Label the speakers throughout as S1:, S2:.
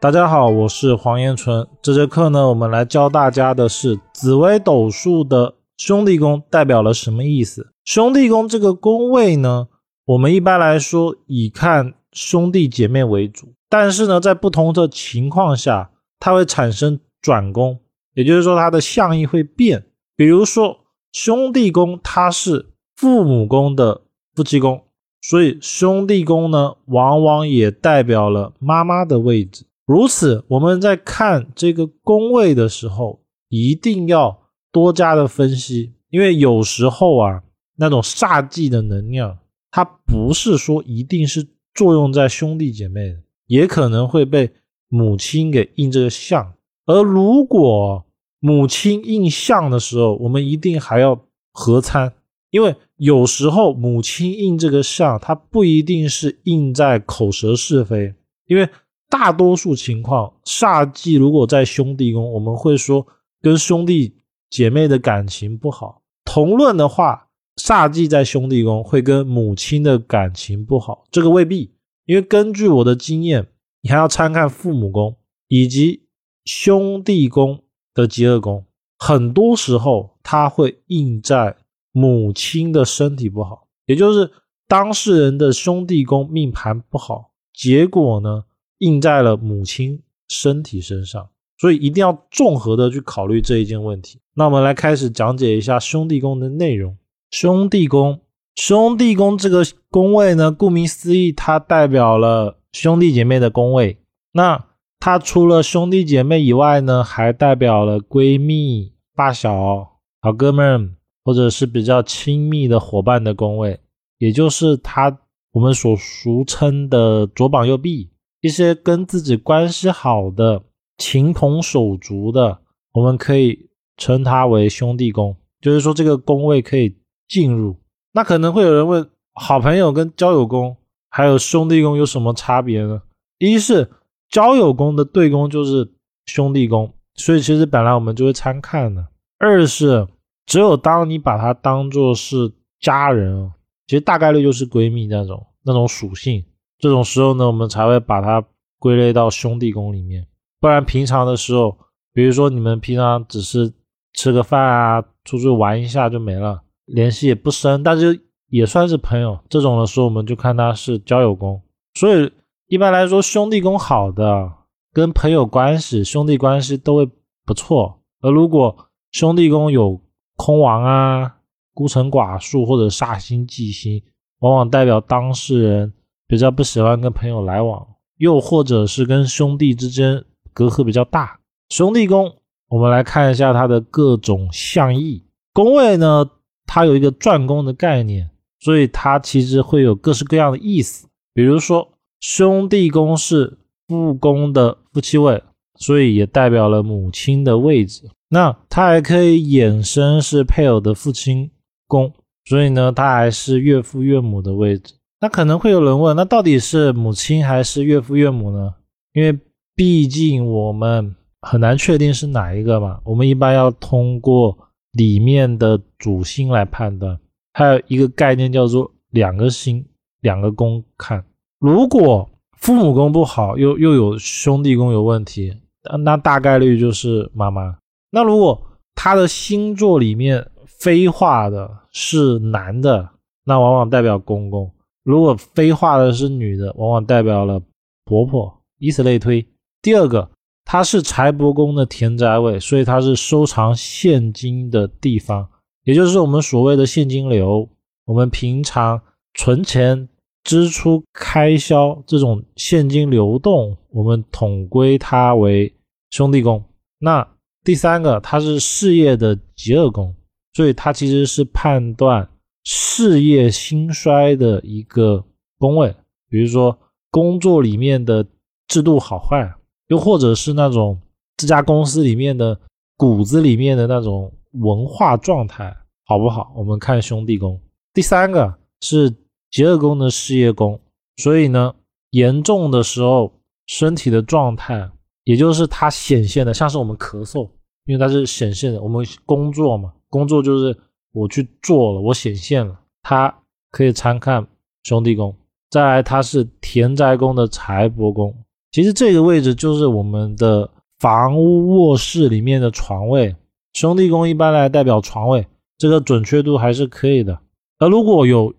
S1: 大家好，我是黄延纯。这节课呢，我们来教大家的是紫微斗数的兄弟宫代表了什么意思。兄弟宫这个宫位呢，我们一般来说以看兄弟姐妹为主，但是呢，在不同的情况下，它会产生转宫，也就是说它的象意会变。比如说兄弟宫，它是父母宫的夫妻宫。所以兄弟宫呢，往往也代表了妈妈的位置。如此，我们在看这个宫位的时候，一定要多加的分析，因为有时候啊，那种煞忌的能量，它不是说一定是作用在兄弟姐妹的，也可能会被母亲给印这个相。而如果母亲印相的时候，我们一定还要合参。因为有时候母亲印这个相，它不一定是印在口舌是非。因为大多数情况，煞忌如果在兄弟宫，我们会说跟兄弟姐妹的感情不好。同论的话，煞忌在兄弟宫会跟母亲的感情不好，这个未必。因为根据我的经验，你还要参看父母宫以及兄弟宫的极恶宫，很多时候它会印在。母亲的身体不好，也就是当事人的兄弟宫命盘不好，结果呢印在了母亲身体身上，所以一定要综合的去考虑这一件问题。那我们来开始讲解一下兄弟宫的内容。兄弟宫，兄弟宫这个宫位呢，顾名思义，它代表了兄弟姐妹的宫位。那它除了兄弟姐妹以外呢，还代表了闺蜜、发小、好哥们。或者是比较亲密的伙伴的宫位，也就是他我们所俗称的左膀右臂，一些跟自己关系好的情同手足的，我们可以称它为兄弟宫。就是说这个宫位可以进入。那可能会有人问，好朋友跟交友宫还有兄弟宫有什么差别呢？一是交友宫的对宫就是兄弟宫，所以其实本来我们就会参看的。二是。只有当你把它当做是家人，其实大概率就是闺蜜那种那种属性，这种时候呢，我们才会把它归类到兄弟宫里面。不然平常的时候，比如说你们平常只是吃个饭啊，出去玩一下就没了，联系也不深，但是也算是朋友。这种的时候，我们就看他是交友宫。所以一般来说，兄弟宫好的，跟朋友关系、兄弟关系都会不错。而如果兄弟宫有空亡啊，孤城寡树或者煞星忌星，往往代表当事人比较不喜欢跟朋友来往，又或者是跟兄弟之间隔阂比较大。兄弟宫，我们来看一下它的各种象意。宫位呢，它有一个转宫的概念，所以它其实会有各式各样的意思。比如说，兄弟宫是父宫的夫妻位，所以也代表了母亲的位置。那它还可以衍生是配偶的父亲宫，所以呢，它还是岳父岳母的位置。那可能会有人问，那到底是母亲还是岳父岳母呢？因为毕竟我们很难确定是哪一个嘛。我们一般要通过里面的主星来判断。还有一个概念叫做两个星、两个宫看。如果父母宫不好，又又有兄弟宫有问题，那大概率就是妈妈。那如果他的星座里面飞化的是男的，那往往代表公公；如果飞化的是女的，往往代表了婆婆，以此类推。第二个，它是财帛宫的田宅位，所以它是收藏现金的地方，也就是我们所谓的现金流。我们平常存钱、支出、开销这种现金流动，我们统归它为兄弟宫。那第三个，它是事业的极恶宫，所以它其实是判断事业兴衰的一个宫位。比如说工作里面的制度好坏，又或者是那种这家公司里面的骨子里面的那种文化状态好不好？我们看兄弟宫。第三个是极恶宫的事业宫，所以呢，严重的时候身体的状态，也就是它显现的，像是我们咳嗽。因为它是显现的，我们工作嘛，工作就是我去做了，我显现了，它可以参看兄弟宫。再来，它是田宅宫的财帛宫，其实这个位置就是我们的房屋卧室里面的床位，兄弟宫一般来代表床位，这个准确度还是可以的。而如果有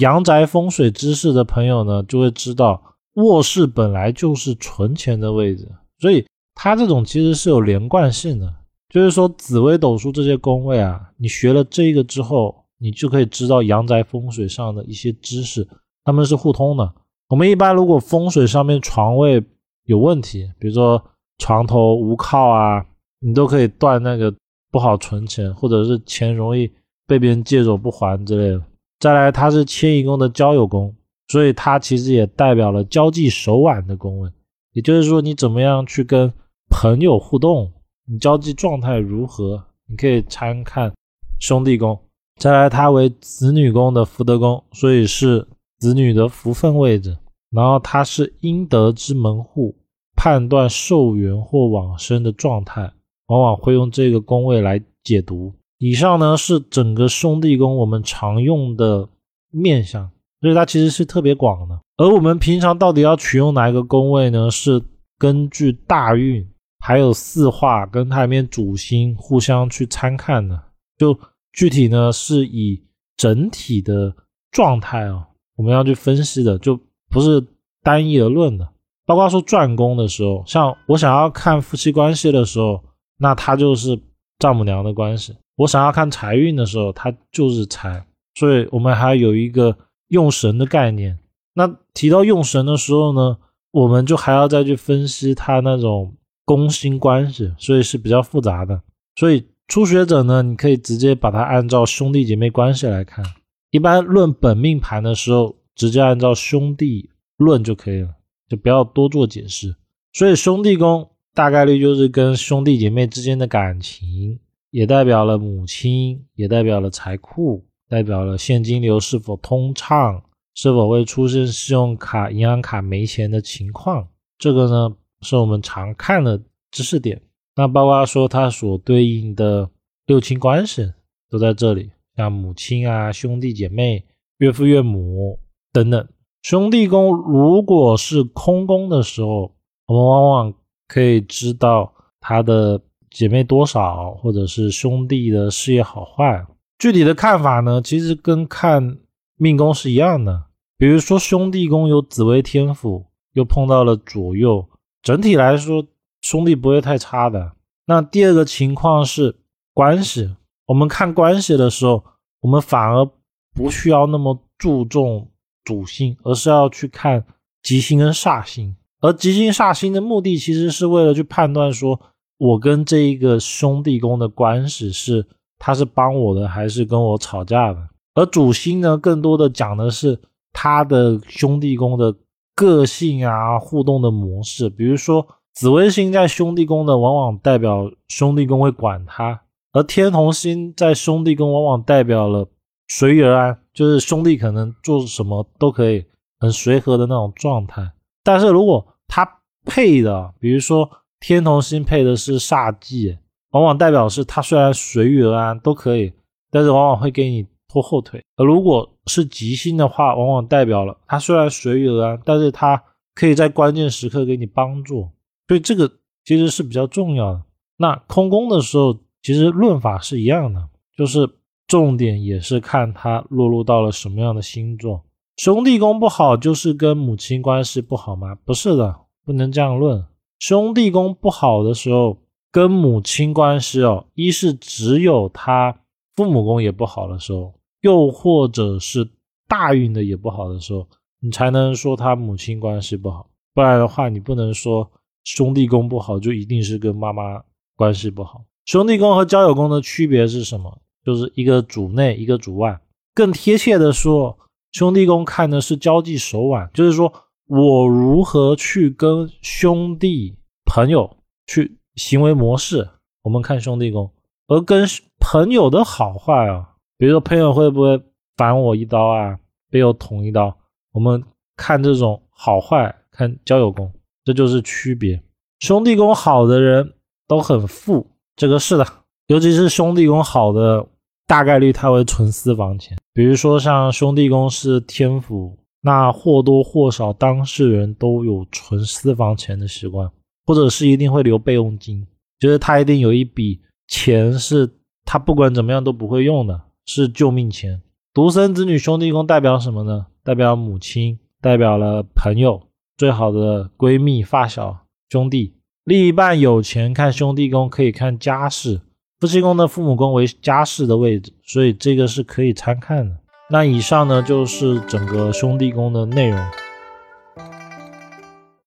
S1: 阳宅风水知识的朋友呢，就会知道卧室本来就是存钱的位置，所以它这种其实是有连贯性的。就是说，紫微斗数这些宫位啊，你学了这个之后，你就可以知道阳宅风水上的一些知识，它们是互通的。我们一般如果风水上面床位有问题，比如说床头无靠啊，你都可以断那个不好存钱，或者是钱容易被别人借走不还之类的。再来，它是迁移宫的交友宫，所以它其实也代表了交际手腕的宫位，也就是说你怎么样去跟朋友互动。你交际状态如何？你可以参看兄弟宫。再来，它为子女宫的福德宫，所以是子女的福分位置。然后它是阴德之门户，判断寿元或往生的状态，往往会用这个宫位来解读。以上呢是整个兄弟宫我们常用的面相，所以它其实是特别广的。而我们平常到底要取用哪一个宫位呢？是根据大运。还有四化跟它里面主星互相去参看的，就具体呢是以整体的状态啊，我们要去分析的，就不是单一而论的。包括说转宫的时候，像我想要看夫妻关系的时候，那它就是丈母娘的关系；我想要看财运的时候，它就是财。所以我们还有一个用神的概念。那提到用神的时候呢，我们就还要再去分析它那种。宫星关系，所以是比较复杂的。所以初学者呢，你可以直接把它按照兄弟姐妹关系来看。一般论本命盘的时候，直接按照兄弟论就可以了，就不要多做解释。所以兄弟宫大概率就是跟兄弟姐妹之间的感情，也代表了母亲，也代表了财库，代表了现金流是否通畅，是否会出现信用卡、银行卡没钱的情况。这个呢？是我们常看的知识点，那包括说它所对应的六亲关系都在这里，像母亲啊、兄弟姐妹、岳父岳母等等。兄弟宫如果是空宫的时候，我们往往可以知道他的姐妹多少，或者是兄弟的事业好坏。具体的看法呢，其实跟看命宫是一样的。比如说兄弟宫有紫微天府，又碰到了左右。整体来说，兄弟不会太差的。那第二个情况是关系，我们看关系的时候，我们反而不需要那么注重主星，而是要去看吉星跟煞星。而吉星煞星的目的，其实是为了去判断说，我跟这一个兄弟宫的关系是他是帮我的，还是跟我吵架的。而主星呢，更多的讲的是他的兄弟宫的。个性啊，互动的模式，比如说紫微星在兄弟宫的，往往代表兄弟宫会管他；而天同星在兄弟宫，往往代表了随遇而安，就是兄弟可能做什么都可以很随和的那种状态。但是如果他配的，比如说天同星配的是煞忌，往往代表是他虽然随遇而安都可以，但是往往会给你。拖后腿，而如果是吉星的话，往往代表了他虽然随遇而安，但是他可以在关键时刻给你帮助，所以这个其实是比较重要的。那空宫的时候，其实论法是一样的，就是重点也是看他落入到了什么样的星座。兄弟宫不好，就是跟母亲关系不好吗？不是的，不能这样论。兄弟宫不好的时候，跟母亲关系哦，一是只有他父母宫也不好的时候。又或者是大运的也不好的时候，你才能说他母亲关系不好，不然的话，你不能说兄弟宫不好就一定是跟妈妈关系不好。兄弟宫和交友宫的区别是什么？就是一个主内，一个主外。更贴切的说，兄弟宫看的是交际手腕，就是说我如何去跟兄弟朋友去行为模式，我们看兄弟宫，而跟朋友的好坏啊。比如说，朋友会不会反我一刀啊？被我捅一刀？我们看这种好坏，看交友宫，这就是区别。兄弟宫好的人都很富，这个是的，尤其是兄弟宫好的，大概率他会存私房钱。比如说，像兄弟宫是天府那或多或少当事人都有存私房钱的习惯，或者是一定会留备用金，就是他一定有一笔钱是他不管怎么样都不会用的，是救命钱。独生子女兄弟宫代表什么呢？代表母亲，代表了朋友，最好的闺蜜、发小、兄弟。另一半有钱看兄弟宫可以看家世，夫妻宫的父母宫为家世的位置，所以这个是可以参看的。那以上呢就是整个兄弟宫的内容。